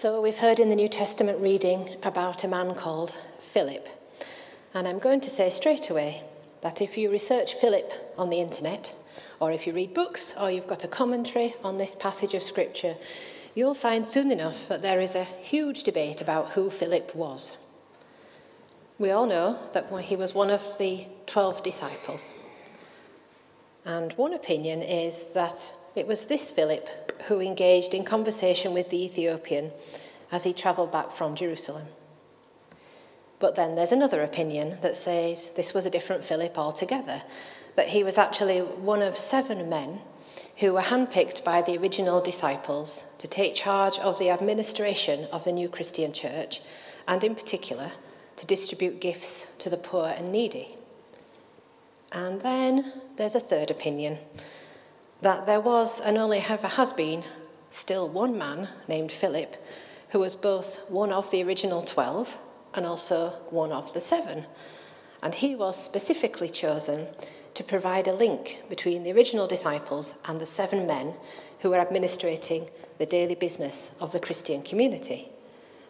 So, we've heard in the New Testament reading about a man called Philip. And I'm going to say straight away that if you research Philip on the internet, or if you read books, or you've got a commentary on this passage of Scripture, you'll find soon enough that there is a huge debate about who Philip was. We all know that he was one of the 12 disciples. And one opinion is that it was this Philip who engaged in conversation with the Ethiopian as he travelled back from Jerusalem. But then there's another opinion that says this was a different Philip altogether, that he was actually one of seven men who were handpicked by the original disciples to take charge of the administration of the new Christian church, and in particular, to distribute gifts to the poor and needy. And then there's a third opinion that there was, and only ever has been, still one man named Philip, who was both one of the original twelve and also one of the seven. And he was specifically chosen to provide a link between the original disciples and the seven men who were administrating the daily business of the Christian community.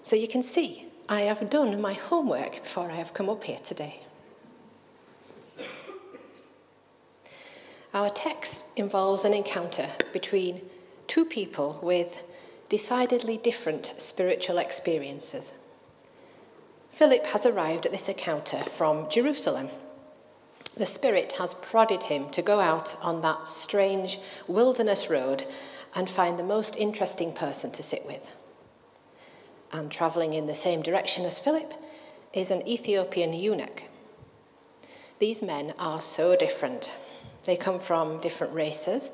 So you can see, I have done my homework before I have come up here today. Our text involves an encounter between two people with decidedly different spiritual experiences. Philip has arrived at this encounter from Jerusalem the Spirit has prodded him to go out on that strange wilderness road and find the most interesting person to sit with. And travelling in the same direction as Philip is an Ethiopian eunuch. These men are so different. They come from different races,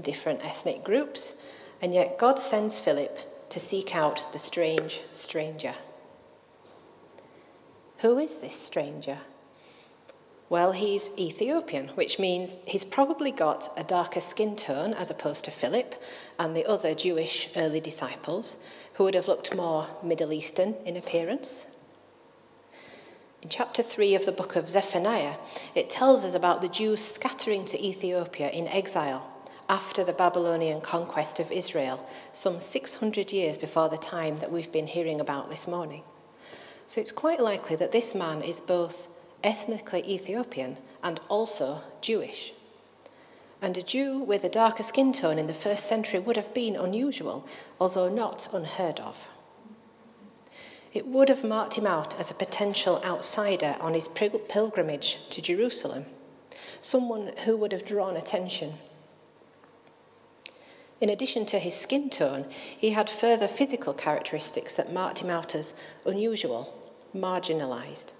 different ethnic groups, and yet God sends Philip to seek out the strange stranger. Who is this stranger? Well, he's Ethiopian, which means he's probably got a darker skin tone as opposed to Philip and the other Jewish early disciples, who would have looked more Middle Eastern in appearance. In chapter 3 of the book of Zephaniah, it tells us about the Jews scattering to Ethiopia in exile after the Babylonian conquest of Israel, some 600 years before the time that we've been hearing about this morning. So it's quite likely that this man is both ethnically Ethiopian and also Jewish. And a Jew with a darker skin tone in the first century would have been unusual, although not unheard of. It would have marked him out as a potential outsider on his pilgrimage to Jerusalem, someone who would have drawn attention. In addition to his skin tone, he had further physical characteristics that marked him out as unusual, marginalized.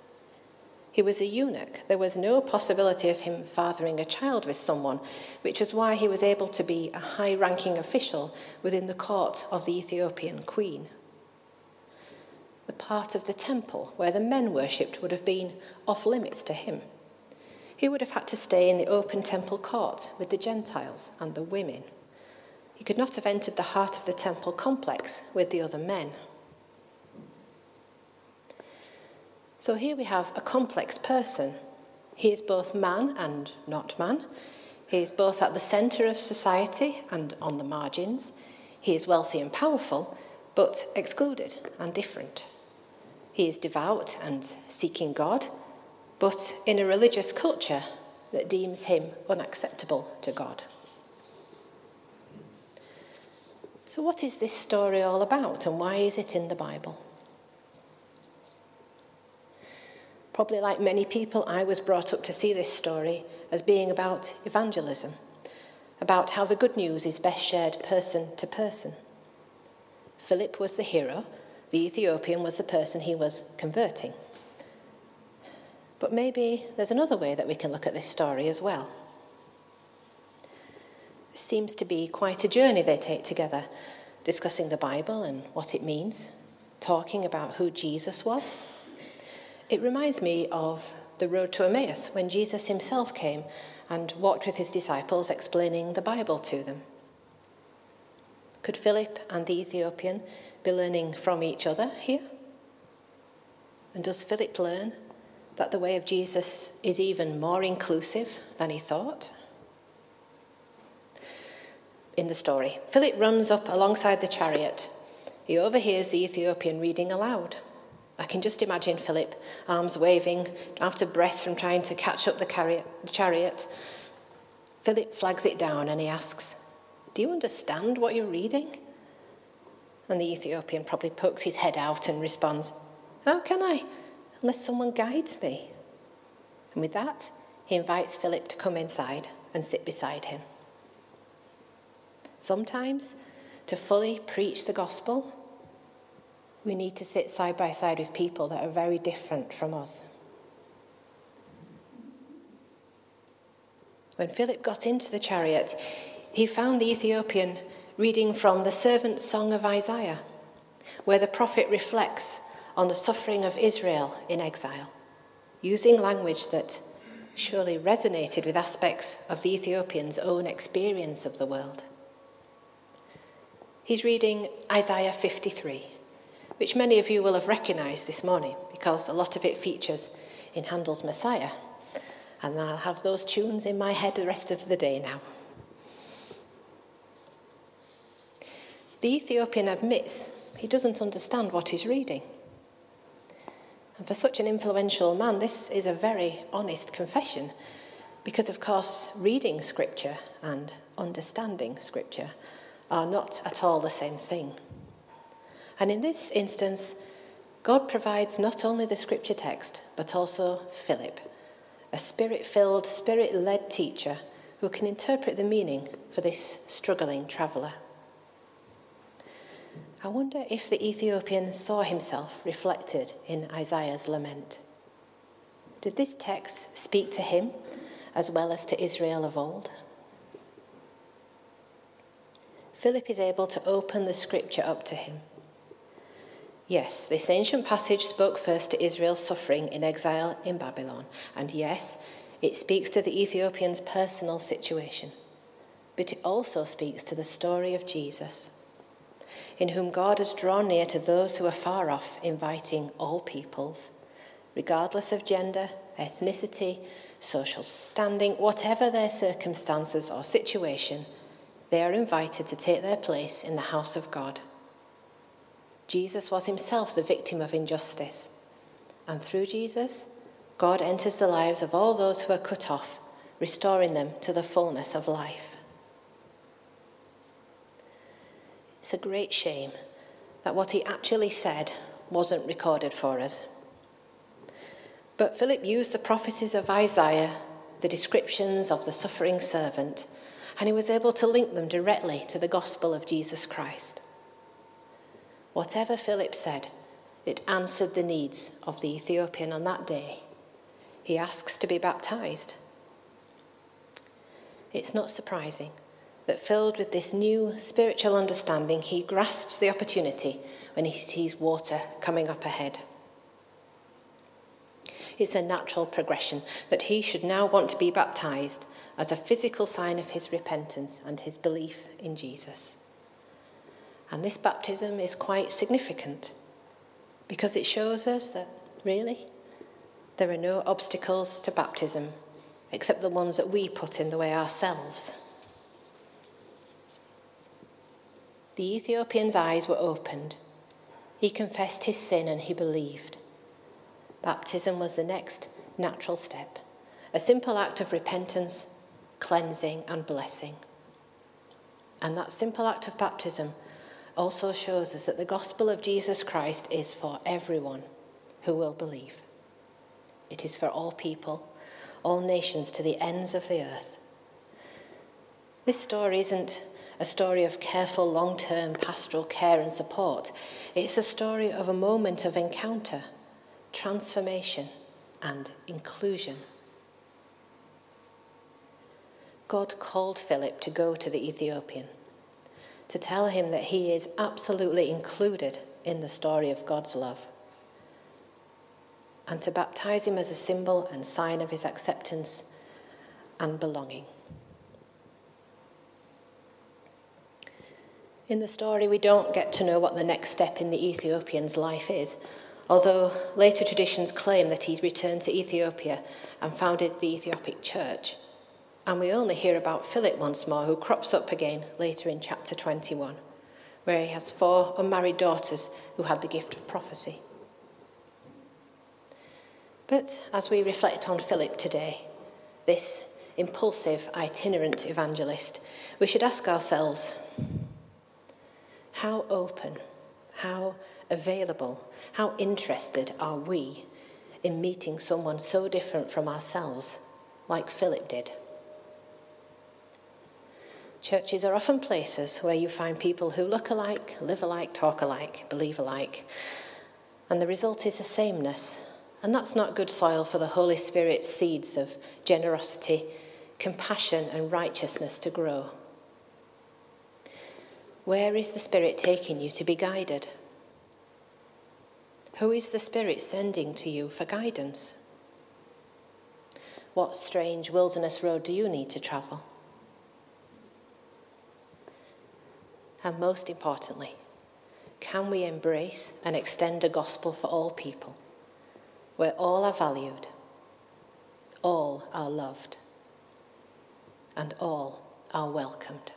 He was a eunuch. There was no possibility of him fathering a child with someone, which was why he was able to be a high ranking official within the court of the Ethiopian queen. The part of the temple where the men worshipped would have been off limits to him. He would have had to stay in the open temple court with the Gentiles and the women. He could not have entered the heart of the temple complex with the other men. So here we have a complex person. He is both man and not man. He is both at the centre of society and on the margins. He is wealthy and powerful, but excluded and different. He is devout and seeking God, but in a religious culture that deems him unacceptable to God. So, what is this story all about, and why is it in the Bible? Probably like many people, I was brought up to see this story as being about evangelism, about how the good news is best shared person to person. Philip was the hero, the Ethiopian was the person he was converting. But maybe there's another way that we can look at this story as well. It seems to be quite a journey they take together, discussing the Bible and what it means, talking about who Jesus was it reminds me of the road to Emmaus when Jesus himself came and walked with his disciples explaining the Bible to them. Could Philip and the Ethiopian be learning from each other here? And does Philip learn that the way of Jesus is even more inclusive than he thought? In the story, Philip runs up alongside the chariot he overhears the Ethiopian reading aloud. I can just imagine Philip, arms waving, of breath from trying to catch up the chariot. Philip flags it down and he asks, Do you understand what you're reading? And the Ethiopian probably pokes his head out and responds, How can I, unless someone guides me? And with that, he invites Philip to come inside and sit beside him. Sometimes, to fully preach the gospel, we need to sit side by side with people that are very different from us. When Philip got into the chariot, he found the Ethiopian reading from the servant song of Isaiah, where the prophet reflects on the suffering of Israel in exile, using language that surely resonated with aspects of the Ethiopian's own experience of the world. He's reading Isaiah 53 which many of you will have recognized this morning because a lot of it features in Handel's Messiah. And I'll have those tunes in my head the rest of the day now. The Ethiopian admits he doesn't understand what he's reading. And for such an influential man, this is a very honest confession because, of course, reading scripture and understanding scripture are not at all the same thing. And in this instance, God provides not only the scripture text, but also Philip, a spirit filled, spirit led teacher who can interpret the meaning for this struggling traveller. I wonder if the Ethiopian saw himself reflected in Isaiah's lament. Did this text speak to him as well as to Israel of old? Philip is able to open the scripture up to him Yes, this ancient passage spoke first to Israel's suffering in exile in Babylon. And yes, it speaks to the Ethiopian's personal situation. But it also speaks to the story of Jesus, in whom God has drawn near to those who are far off, inviting all peoples, regardless of gender, ethnicity, social standing, whatever their circumstances or situation, they are invited to take their place in the house of God. Jesus was himself the victim of injustice. And through Jesus, God enters the lives of all those who are cut off, restoring them to the fullness of life. It's a great shame that what he actually said wasn't recorded for us. But Philip used the prophecies of Isaiah, the descriptions of the suffering servant, and he was able to link them directly to the gospel of Jesus Christ. Whatever Philip said, it answered the needs of the Ethiopian on that day. He asks to be baptized. It's not surprising that, filled with this new spiritual understanding, he grasps the opportunity when he sees water coming up ahead. It's a natural progression that he should now want to be baptized as a physical sign of his repentance and his belief in Jesus. And this baptism is quite significant because it shows us that really there are no obstacles to baptism except the ones that we put in the way ourselves. The Ethiopian's eyes were opened. He confessed his sin and he believed. Baptism was the next natural step, a simple act of repentance, cleansing, and blessing. And that simple act of baptism also shows us that the gospel of Jesus Christ is for everyone who will believe. It is for all people, all nations, to the ends of the earth. This story isn't a story of careful long term pastoral care and support. It's a story of a moment of encounter, transformation, and inclusion. God called Philip to go to the Ethiopian to tell him that he is absolutely included in the story of God's love, and to baptize him as a symbol and sign of his acceptance and belonging. In the story, we don't get to know what the next step in the Ethiopian's life is, although later traditions claim that he returned to Ethiopia and founded the Ethiopic Church. And we only hear about Philip once more, who crops up again later in chapter 21, where he has four unmarried daughters who had the gift of prophecy. But as we reflect on Philip today, this impulsive, itinerant evangelist, we should ask ourselves how open, how available, how interested are we in meeting someone so different from ourselves, like Philip did? Churches are often places where you find people who look alike, live alike, talk alike, believe alike. And the result is a sameness. And that's not good soil for the Holy Spirit's seeds of generosity, compassion, and righteousness to grow. Where is the Spirit taking you to be guided? Who is the Spirit sending to you for guidance? What strange wilderness road do you need to travel? And most importantly, can we embrace and extend a gospel for all people, where all are valued, all are loved, and all are welcomed?